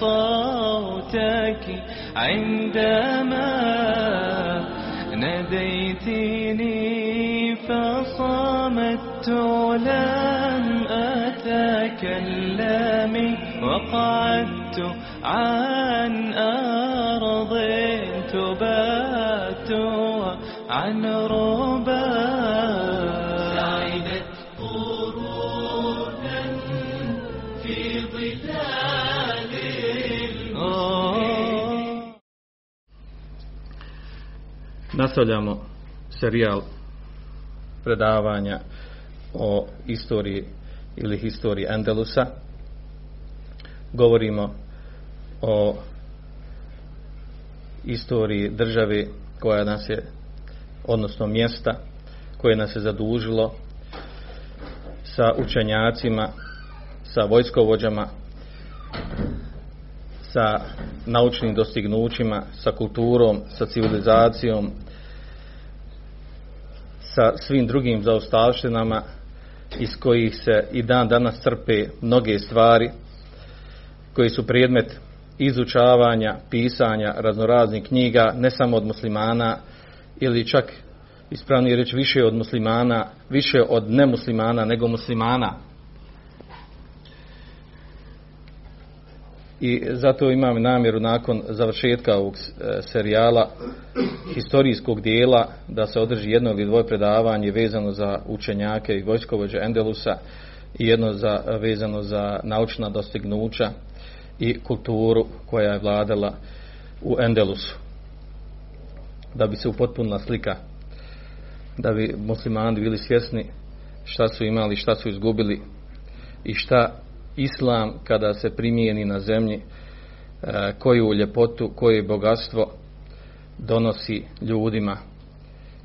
صوتك عندما ناديتني فصمت لم أتكلم وقعدت عن أرض تبات عن ربا Nastavljamo serijal predavanja o istoriji ili historiji Endelusa. Govorimo o istoriji države koja nas je, odnosno mjesta koje nas je zadužilo sa učenjacima, sa vojskovođama, sa naučnim dostignućima, sa kulturom, sa civilizacijom, sa svim drugim zaostavštinama iz kojih se i dan danas crpe mnoge stvari koji su predmet izučavanja, pisanja raznoraznih knjiga, ne samo od muslimana ili čak ispravnije reći više od muslimana, više od nemuslimana nego muslimana. I zato imam namjeru nakon završetka ovog e, serijala historijskog dijela da se održi jedno ili dvoje predavanje vezano za učenjake i vojskovođe Endelusa i jedno za, vezano za naučna dostignuća i kulturu koja je vladala u Endelusu. Da bi se upotpunila slika, da bi muslimani bili svjesni šta su imali, šta su izgubili i šta islam kada se primijeni na zemlji e, koju ljepotu, koje bogatstvo donosi ljudima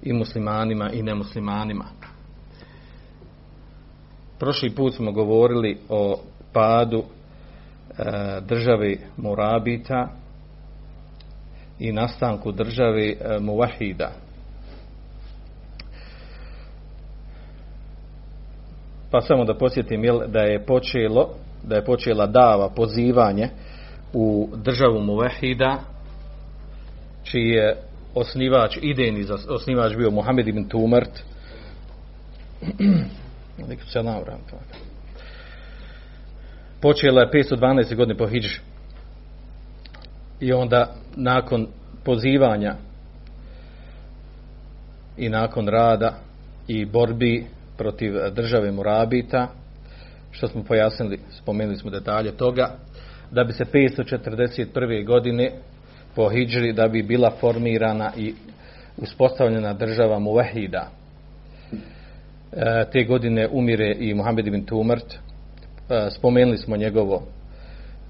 i muslimanima i nemuslimanima. Prošli put smo govorili o padu e, države Murabita i nastanku države Muvahida. Pa samo da posjetim jel, da je počelo da je počela dava pozivanje u državu Muvahida čiji je osnivač, idejni osnivač bio Muhammed ibn Tumart počela je 512. godine po Hidži i onda nakon pozivanja i nakon rada i borbi protiv države Murabita što smo pojasnili, spomenuli smo detalje toga, da bi se 541. godine po Hidžri da bi bila formirana i uspostavljena država Muvahida. E, te godine umire i Muhammed ibn Tumrt. E, spomenuli smo njegovo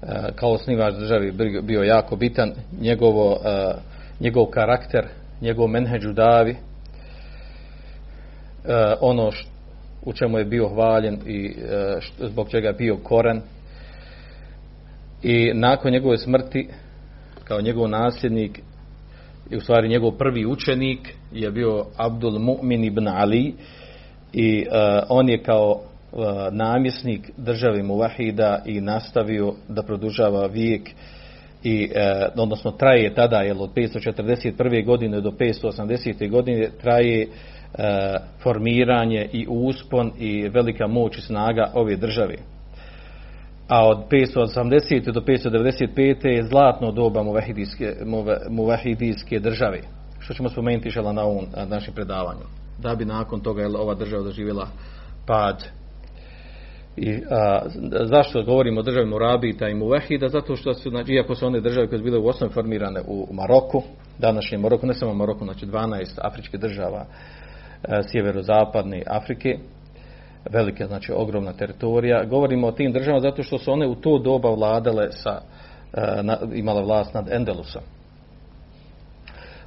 e, kao osnivač državi bio jako bitan, njegovo, e, njegov karakter, njegov menheđu davi, e, ono što u čemu je bio hvaljen i e, zbog čega je bio koren. I nakon njegove smrti, kao njegov nasljednik, i u stvari njegov prvi učenik je bio Abdul Mu'min ibn Ali i e, on je kao e, namjesnik države Muvahida i nastavio da produžava vijek i odnosno traje tada jel, od 541. godine do 580. godine traje formiranje i uspon i velika moć i snaga ove države. A od 580. do 595. je zlatno doba muvahidijske, muvahidijske države. Što ćemo spomenuti šala na ovom našem predavanju. Da bi nakon toga ova država doživjela pad. I, a, zašto govorimo o državi Murabita i Muvahida? Zato što su, znači, iako su one države koje su bile u osnovi formirane u Maroku, današnjem Maroku, ne samo Maroku, znači 12 afričkih država, E, sjeverozapadne Afrike velike, znači ogromna teritorija. Govorimo o tim državama zato što su one u to doba vladale sa, e, na, imale vlast nad Endelusom.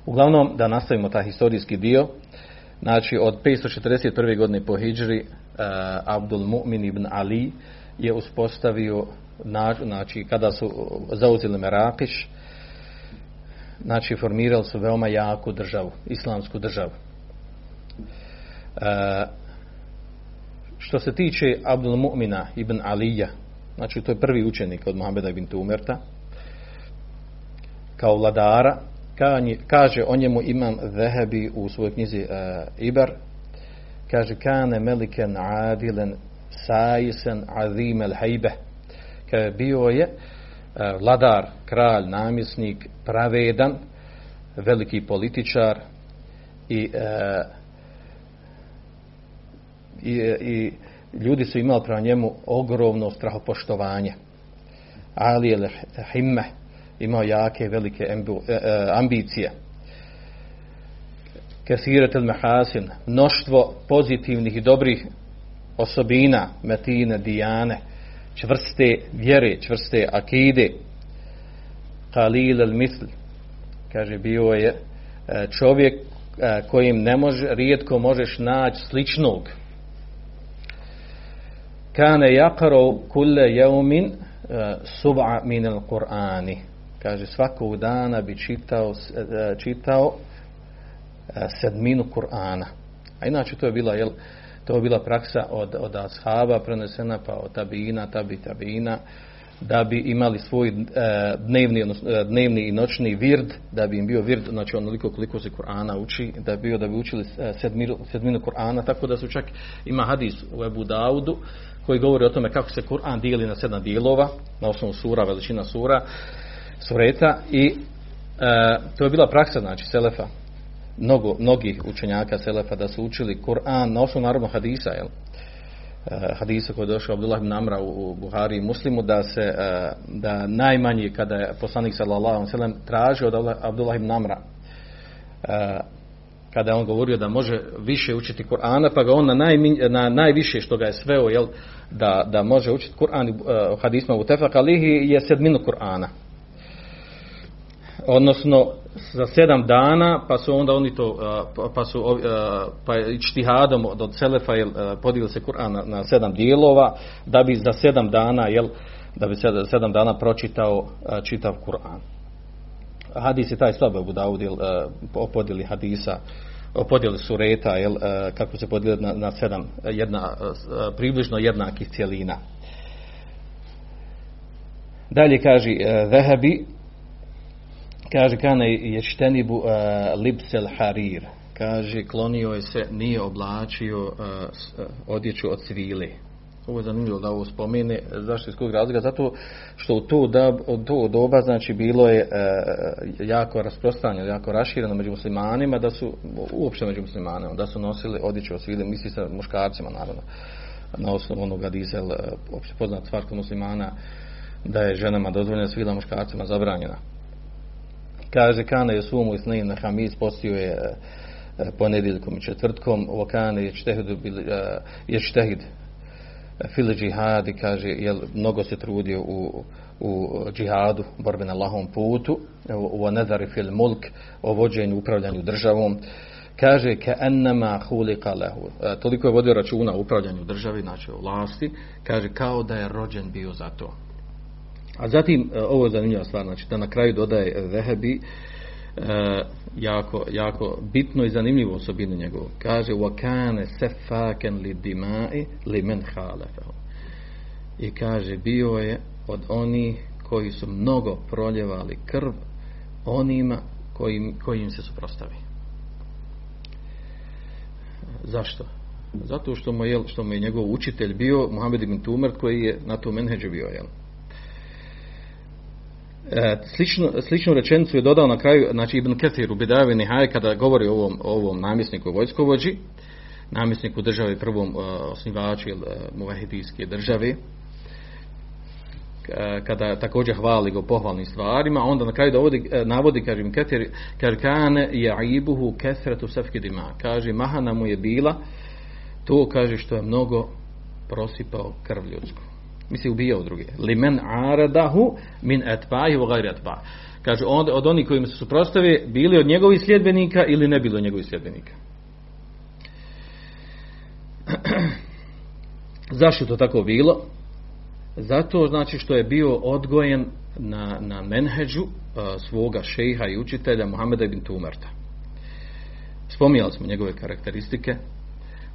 Uglavnom, da nastavimo taj historijski dio, znači od 541. godine po Hidžri, uh, Abdul Mu'min ibn Ali je uspostavio, znači kada su zauzeli Merakiš, znači formirali su veoma jaku državu, islamsku državu. E, što se tiče Abdul Mu'mina ibn Alija, znači to je prvi učenik od Muhammeda ibn Tumerta, kao vladara, kaže o njemu imam Zehebi u svojoj knjizi uh, Ibar, kaže kane meliken adilen sajisen azim el hajbe. Kaže bio je uh, vladar, kralj, namjesnik, pravedan, veliki političar i, i, i ljudi su imali prema njemu ogromno strahopoštovanje. Ali el himme, imao jake, velike e, e, ambicije. Kesiret el mehasin, mnoštvo pozitivnih i dobrih osobina, metine, dijane, čvrste vjere, čvrste akide. Kalil el misl, kaže, bio je e, čovjek kojim ne može, rijetko možeš naći sličnog. Kane jakaro kulle jeumin sub'a min al Qur'ani kaže svakog dana bi čitao, e, čitao e, sedminu Kur'ana. A inače to je bila, jel, to je bila praksa od, od ashaba prenesena pa od tabina, tabi tabina, da bi imali svoj e, dnevni, odnosno, dnevni i noćni vird, da bi im bio vird, znači onoliko koliko se Kur'ana uči, da bi bio da bi učili sedminu, sedminu Kur'ana, tako da su čak ima hadis u Ebu Daudu koji govori o tome kako se Kur'an dijeli na sedam dijelova, na osnovu sura, veličina sura, sureta i e, to je bila praksa znači selefa. Mnogo mnogih učenjaka selefa da su učili Kur'an na osnovu narodnog hadisa jel e, hadisa koji je došao Abdullah ibn Amra u, u Buhari i Muslimu da se e, da najmanji kada je poslanik sallallahu alejhi ve sellem tražio od Abdullah ibn Amra e, kada je on govorio da može više učiti Kur'ana, pa ga on na, najmin, na najviše što ga je sveo, jel, da, da može učiti Kur'an uh, hadisma u tefak je sedminu Kur'ana. Odnosno za sedam dana, pa su onda oni to, pa su pa ičtihadom od Selefa jel, podigli se Kur'an na, na sedam dijelova, da bi za sedam dana, jel, da bi sedam, dana pročitao čitav Kur'an. Hadis je taj slabo u Daud, o podijeli hadisa, o podijeli sureta, jel, kako se podijeli na, na sedam, jedna, približno jednakih cijelina. Dalje kaže Zehebi, kaže kane ještenibu uh, libsel harir. Kaže klonio je se nije oblačio uh, odjeću od svile. Ovo je zanimljivo da ovo spomene zašto iz kog razloga? Zato što u to, da, to doba znači bilo je uh, jako rasprostranjeno jako rašireno među muslimanima da su uopšte među muslimanima da su nosili odjeću od svile misli se muškarcima naravno na osnovu onoga dizel opšte poznat stvar kod muslimana da je ženama dozvoljena svila muškarcima zabranjena kaže kana je sumu i snin na hamiz postio je e, ponedjeljkom i četvrtkom. Ovo kana je čtehidu e, je čtehid fil džihadi kaže je mnogo se trudio u, u džihadu borbe na lahom putu. U nezari fil mulk o vođenju upravljanju državom kaže ka ennama hulika lehu e, toliko je vodio računa o upravljanju državi znači o vlasti. Kaže kao da je rođen bio za to A zatim, e, ovo je zanimljiva stvar, znači da na kraju dodaje Vehebi, e, jako, jako bitno i zanimljivo osobinu njegovu. Kaže, وَكَانَ سَفَاكَنْ لِدِمَاءِ لِمَنْ خَالَفَهُ I kaže, bio je od oni koji su mnogo proljevali krv onima kojim, kojim se suprostavi. Zašto? Zato što mu je, što mu je njegov učitelj bio Muhammed ibn Tumert koji je na tom menheđu bio, jel? E, slično, sličnu rečenicu je dodao na kraju, znači Ibn Kathir u Bidavi Nihaj kada govori o ovom, ovom namjesniku vojskovođi, namjesniku države prvom uh, osnivaču uh, muvahidijske države, kada također hvali go pohvalnim stvarima, onda na kraju dovodi, navodi, kaže im Ketir, kane je aibuhu kesretu sefki dima. Kaže, mahana mu je bila, to kaže što je mnogo prosipao krv ljudsku. Misli ubijao druge. Limen aradahu min etbahi u etba. Kaže, od, od onih kojima se suprostave, bili od njegovih sljedbenika ili ne bili od njegovih sljedbenika. Zašto to tako bilo? Zato znači što je bio odgojen na, na menheđu uh, svoga šeha i učitelja Muhameda ibn Tumarta. Spominjali smo njegove karakteristike,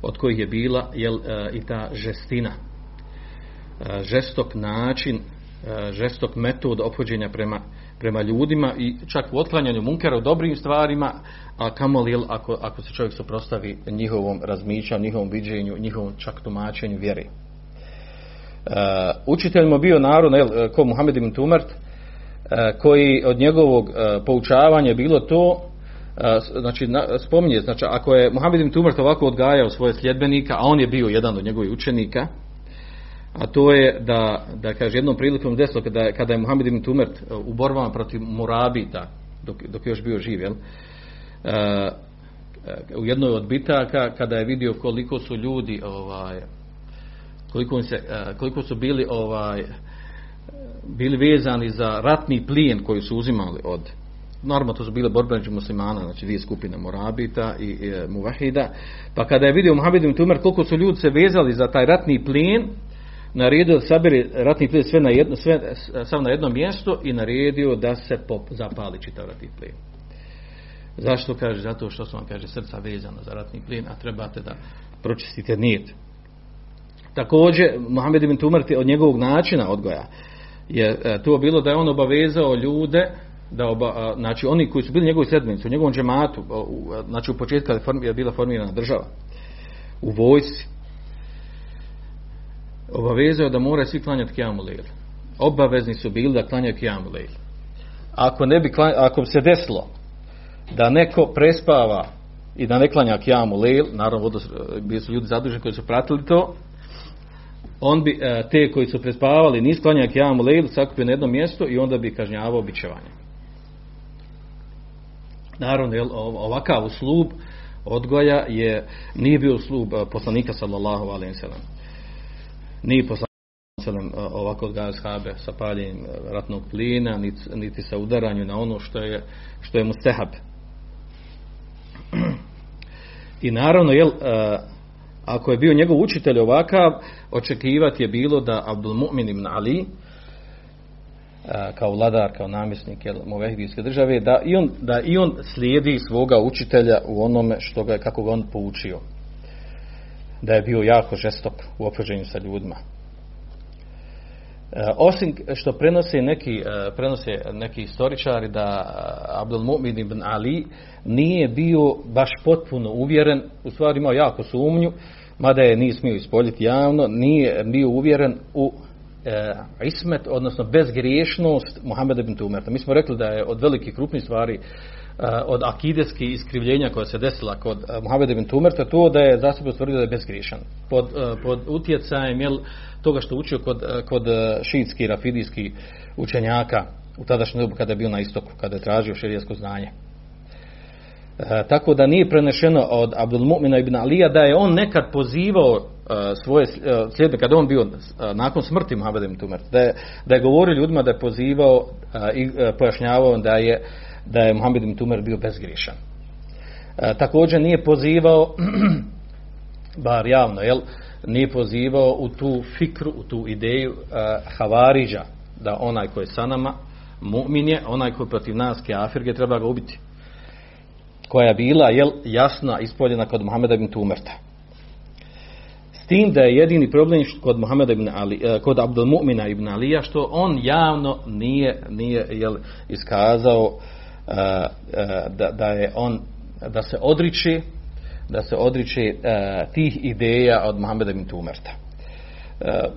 od kojih je bila jel, uh, i ta žestina, žestok način, žestok metod ophođenja prema, prema ljudima i čak u otklanjanju munkera u dobrim stvarima, a kamoli ako, ako se čovjek suprostavi njihovom razmišljanju, njihovom viđenju, njihovom čak tumačenju vjeri. Učitelj mu bio narod jel, ko Muhammed ibn Tumart koji od njegovog poučavanja bilo to znači na, spominje znači ako je Muhammed ibn Tumart ovako odgajao svoje sljedbenika a on je bio jedan od njegovih učenika a to je da, da kaže jednom prilikom desilo kada, kada je Muhammed ibn Tumart u borbama protiv Murabita dok, dok je još bio živ jel, u jednoj od bitaka kada je vidio koliko su ljudi ovaj koliko, se, e, koliko su bili ovaj bili vezani za ratni plijen koji su uzimali od normalno to su bile borbe među muslimana znači dvije skupine Morabita i, i e, Muvahida. Pa kada je vidio Muhammed ibn Tumer koliko su ljudi se vezali za taj ratni plijen naredio da ratni plijen sve na jedno, sve, sav na jedno mjesto i naredio da se pop, zapali čitav ratni plijen zašto kaže? zato što su vam kaže srca vezana za ratni plijen a trebate da pročistite nijet Također, Mohamed ibn Tumar od njegovog načina odgoja je e, to bilo da je on obavezao ljude da oba, znači oni koji su bili njegovi sedmenici u njegovom džematu, u, znači u početku je, bila formirana država, u vojsi, obavezao da mora svi klanjati kijamu lejl. Obavezni su bili da klanjaju kijamu lejl. Ako, ne bi ako bi se desilo da neko prespava i da ne klanja kijamu lejl, naravno bili su ljudi zaduženi koji su pratili to, on bi e, te koji su prespavali niz klanja kijamu lejl sakupio na jedno mjesto i onda bi kažnjavao bićevanje. Naravno, jel, ovakav slub odgoja je, nije bio slub e, poslanika sallallahu alaihi sallam. Nije poslanik e, ovako odgaja shabe sa paljenjem ratnog plina, niti, niti sa udaranju na ono što je, što je mu stehab. I naravno, jel, ako je bio njegov učitelj ovakav, očekivati je bilo da Abdul Mu'min ibn Ali, kao vladar, kao namjesnik Movehidijske države, da i, on, da i on slijedi svoga učitelja u onome što ga, kako ga on poučio. Da je bio jako žestok u opođenju sa ljudima. Osim što prenose neki, prenose neki istoričari da Abdul Mu'min ibn Ali nije bio baš potpuno uvjeren, u stvari imao jako sumnju, mada je nije smio ispoljiti javno, nije bio uvjeren u e, ismet, odnosno bezgriješnost Muhammeda ibn Tumerta. Mi smo rekli da je od velikih krupnih stvari e, od akideske iskrivljenja koja se desila kod e, Muhammeda ibn Tumerta to da je za sebe da je bezgriješan. Pod, e, pod utjecajem jel, toga što učio kod, e, kod šiitskih, rafidijskih učenjaka u tadašnjem dobu kada je bio na istoku, kada je tražio širijesko znanje. E, tako da nije prenešeno od Abdul Mu'mina ibn Alija da je on nekad pozivao e, svoje e, sljedbe kada on bio e, nakon smrti Muhammed ibn Tumer da je, da je govorio ljudima da je pozivao e, i e, pojašnjavao da je da je Muhammed ibn Tumer bio bezgrišan e, također nije pozivao bar javno jel, nije pozivao u tu fikru u tu ideju e, Havariđa da onaj ko je sa nama mu'min je onaj ko je protiv nas kafirge treba ga ubiti koja je bila jel, jasna ispoljena kod Muhameda ibn Tumerta. S tim da je jedini problem kod Muhameda ibn Ali, eh, kod Abdul Mu'mina ibn Alija, što on javno nije, nije jel, iskazao da, da je on da se odriče da se odriče uh, tih ideja od Muhameda ibn Tumerta.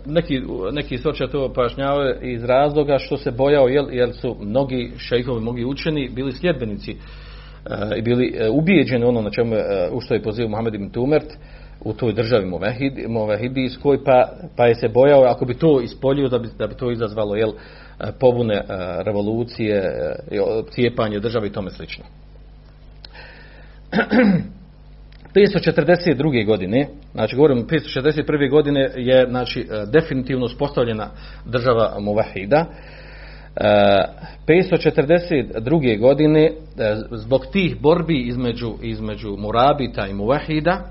Neki, neki to pojašnjavaju iz razloga što se bojao jel, jer su mnogi šejhovi, mnogi učeni bili sljedbenici i bili ubijeđeni ono na čemu u što je pozivio Muhammed ibn Tumert u toj državi Movehidijskoj, pa, pa je se bojao ako bi to ispolio da bi, da bi to izazvalo jel, pobune e, revolucije, cijepanje države i tome slično. 542. godine, znači govorim 541. godine je znači e, definitivno uspostavljena država Muvahida. E, 542. godine e, zbog tih borbi između, između Murabita i Muvahida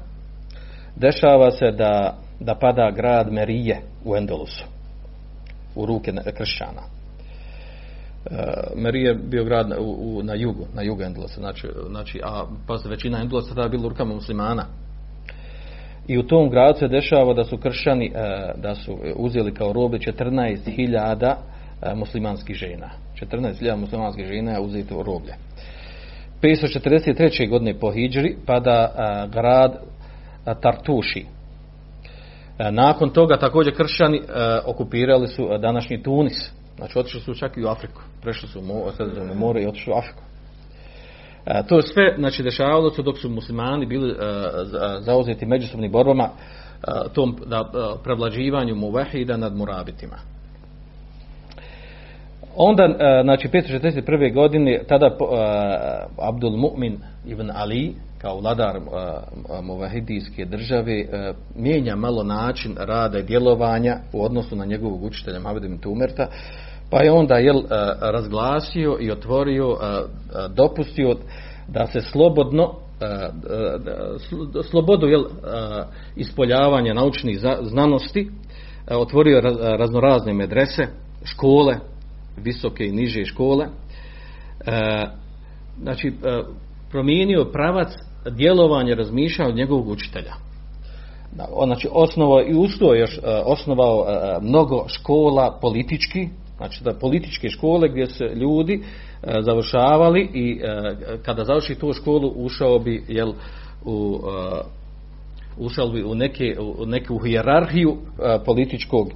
dešava se da, da pada grad Merije u Endelusu u ruke kršćana. E, Merije je bio grad u, na jugu, na jugu Endelusa, znači, znači, a pa većina Endelusa tada je bila rukama muslimana. I u tom gradu se dešava da su kršćani, e, da su uzeli kao robe 14.000 e, muslimanskih žena. 14.000 muslimanskih žena je uzeti u roblje. 543. godine po Hidžri pada grad Tartuši. Nakon toga također kršćani okupirali su današnji Tunis. Znači otišli su čak i u Afriku. Prešli su u more i otišli u Afriku. To je sve, znači, dešavalo se dok su muslimani bili zauzeti međusobnim borbama tom da, prevlađivanju muvahida nad murabitima. Onda, znači, 541. godine, tada Abdul Mu'min ibn Ali, kao vladar muvahidijske države, mijenja malo način rada i djelovanja u odnosu na njegovog učitelja ibn Tumerta, pa je onda jel, razglasio i otvorio, dopustio da se slobodno slobodu jel, ispoljavanja naučnih znanosti otvorio raznorazne medrese, škole, visoke i niže škole. Znači, promijenio pravac djelovanja razmišljanja od njegovog učitelja. Znači, osnovao i usto još osnovao mnogo škola politički, znači da političke škole gdje se ljudi završavali i kada završi tu školu ušao bi jel, u ušao bi u, neke, u neku hijerarhiju političkog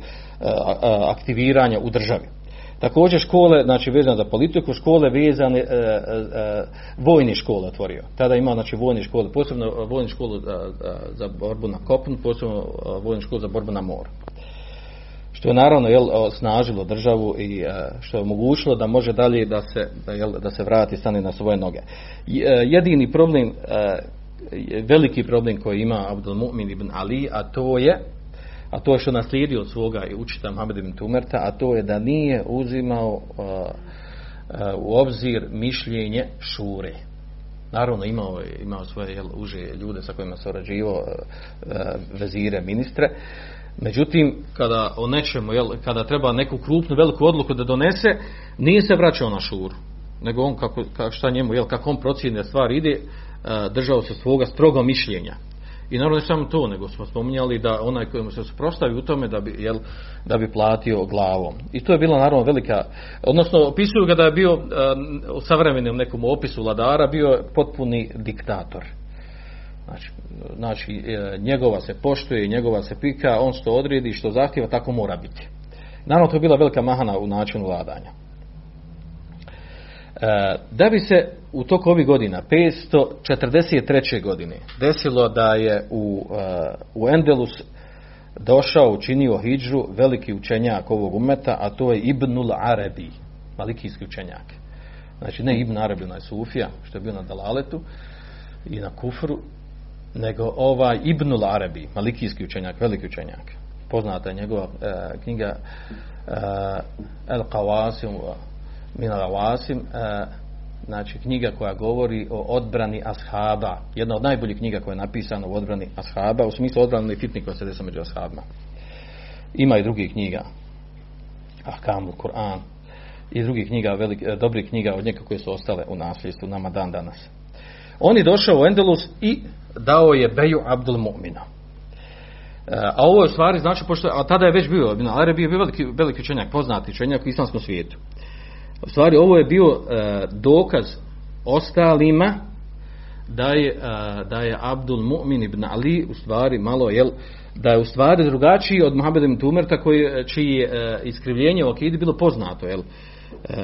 aktiviranja u državi. Također škole, znači vezane za politiku, škole vezane, e, e, vojne škole otvorio. Tada ima znači vojne škole, posebno vojne škole za, za borbu na kopnu, posebno vojne škole za borbu na moru. Što je naravno jel, osnažilo državu i što je omogućilo da može dalje da se, da, jel, da se vrati stane na svoje noge. Jedini problem, veliki problem koji ima Abdul Mu'min ibn Ali, a to je a to je što naslijedio od svoga i učita Mohamed ibn Tumerta, a to je da nije uzimao uh, uh, u obzir mišljenje šure. Naravno imao, imao svoje jel, uže ljude sa kojima se orađivo uh, vezire, ministre. Međutim, kada o nečemu, jel, kada treba neku krupnu, veliku odluku da donese, nije se vraćao na šuru. Nego on, kako, šta njemu, jel, kako on procjenje stvar ide, držao se svoga stroga mišljenja I naravno ne samo to, nego smo spominjali da onaj kojemu se suprostavi u tome da bi, jel, da bi platio glavom. I to je bila naravno velika, odnosno opisuju ga da je bio u savremenom nekom opisu vladara bio potpuni diktator. Znači, znači e, njegova se poštuje, njegova se pika, on što odredi, što zahtjeva, tako mora biti. Naravno to je bila velika mahana u načinu vladanja. E, da bi se u toku ovih godina 543. godine desilo da je u, e, u Endelus došao, učinio hijđu veliki učenjak ovog umeta, a to je Ibnul Arabi, malikijski učenjak. Znači ne Ibn Arabi, onaj Sufija, što je bio na Dalaletu i na Kufru, nego ovaj Ibnul Arabi, malikijski učenjak, veliki učenjak. Poznata je njegova e, knjiga e, El Qawasim, Minala Wasim, e, znači knjiga koja govori o odbrani ashaba, jedna od najboljih knjiga koja je napisana u odbrani ashaba, u smislu odbrani fitni koja se desa među ashabima. Ima i drugih knjiga, Ahkamul, Kur'an, i drugih knjiga, velik, e, dobrih knjiga od njega koje su ostale u nasljedstvu nama dan danas. On je došao u Endelus i dao je Beju Abdul Mu'mina. E, a ovo je u stvari, znači, pošto, a tada je već bio, ali je bio veliki, veliki učenjak, poznati učenjak u islamskom svijetu. U stvari ovo je bio uh, dokaz ostalima da je, uh, da je Abdul Mu'min ibn Ali u stvari malo jel, da je u stvari drugačiji od Muhammed ibn Tumerta koji, čiji je uh, iskrivljenje u akidi bilo poznato jel, uh,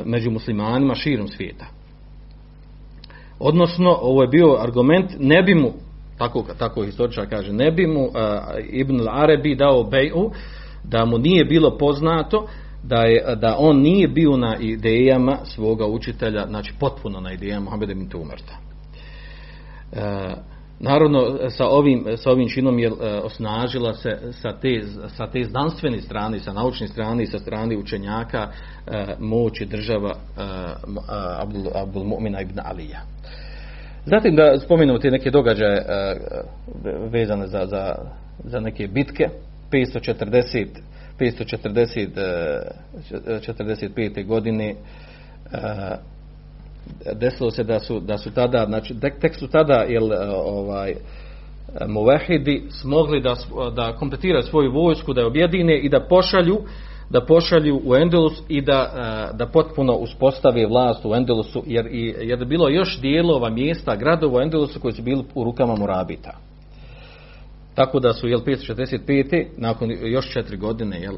među muslimanima širom svijeta. Odnosno, ovo je bio argument, ne bi mu, tako, tako historičar kaže, ne bi mu Ibn Arabi dao beju, da mu nije bilo poznato da, je, da on nije bio na idejama svoga učitelja, znači potpuno na idejama Mohameda ibn Tumerta. E, Naravno, sa ovim, sa ovim činom je e, osnažila se sa te, sa te znanstvene strane, sa naučne strane i sa strane učenjaka e, moć država e, Abdul, Abdul Mu'mina ibn Alija. Zatim da spomenemo te neke događaje e, vezane za, za, za neke bitke. 540, 540 e, 45. godine e, desilo se da su, da su tada, znači tek, su tada jel, ovaj, muvehidi smogli da, da kompletiraju svoju vojsku, da je objedine i da pošalju da pošalju u Endelus i da, da potpuno uspostave vlast u Endelusu, jer, jer je bilo još dijelova mjesta, gradova u Endelusu koji su bili u rukama Morabita. Tako da su, jel, 545. nakon još četiri godine, jel,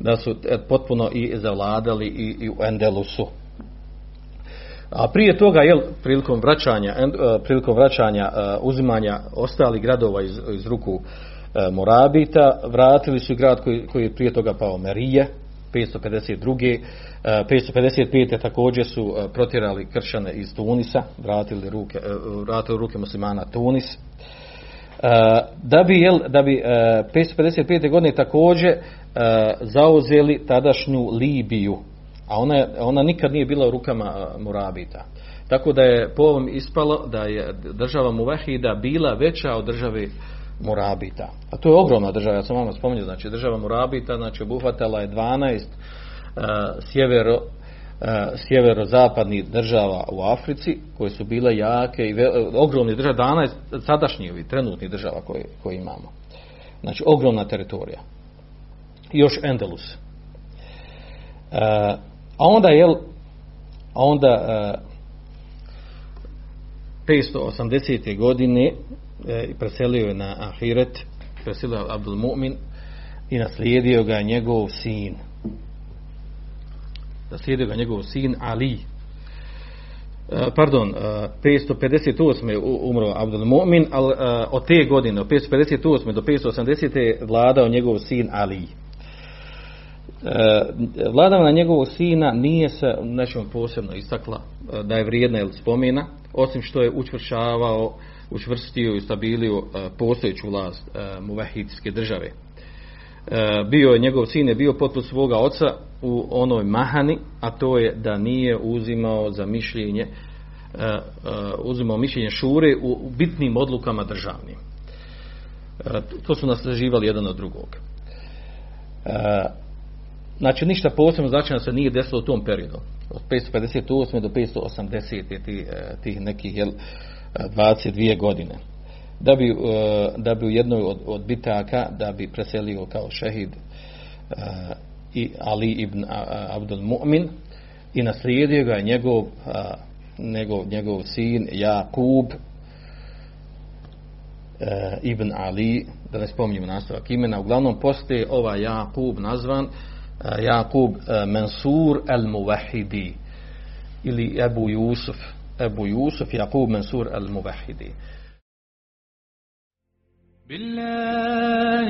da su e, potpuno i zavladali i, i u Endelusu. A prije toga, jel, prilikom vraćanja, e, prilikom vraćanja e, uzimanja ostalih gradova iz, iz ruku Morabita, vratili su grad koji, koji je prije toga pao Merije, 552. 555. također su protjerali kršane iz Tunisa, vratili ruke, vratili ruke muslimana Tunis. Da bi, jel, da bi 555. godine također zauzeli tadašnju Libiju, a ona, ona nikad nije bila u rukama Murabita. Tako da je po ovom ispalo da je država Muvahida bila veća od države Murabita. A to je ogromna država, ja sam vam spomenuo, znači država Murabita, znači obuhvatala je 12 uh, sjevero, sjeverozapadnih država u Africi, koje su bile jake i ve, ogromni država, 12 sadašnjih ovih trenutnih država koje, koje imamo. Znači ogromna teritorija. Još Endelus. Uh, a onda je a onda uh, 580. godine e, preselio je na Ahiret, preselio Abdul Mu'min i naslijedio ga njegov sin. Naslijedio ga njegov sin Ali. E, pardon, 558. umro Abdul Mu'min, ali od te godine, od 558. do 580. vladao njegov sin Ali. Vladavina njegovog sina nije se nečemu posebno istakla da je vrijedna ili spomena, osim što je učvršavao, učvrstio i stabilio postojeću vlast muvahidske države. Bio je, njegov sin je bio potput svoga oca u onoj mahani, a to je da nije uzimao za mišljenje uzimao mišljenje šure u bitnim odlukama državnim. To su naslaživali jedan od drugog. Znači ništa posebno značajno se nije desilo u tom periodu. Od 558. do 580. tih, tih nekih jel, 22 godine. Da bi, da bi u jednoj od, od bitaka da bi preselio kao šehid i Ali ibn Abdul Mu'min i naslijedio ga njegov, njegov, njegov sin Jakub ibn Ali, da ne spominjemo nastavak imena, uglavnom postoje ova Jakub nazvan Jakub Mansur al-Muvahidi ili Ebu Jusuf Ebu Jusuf Jakub Mansur al-Muvahidi بالله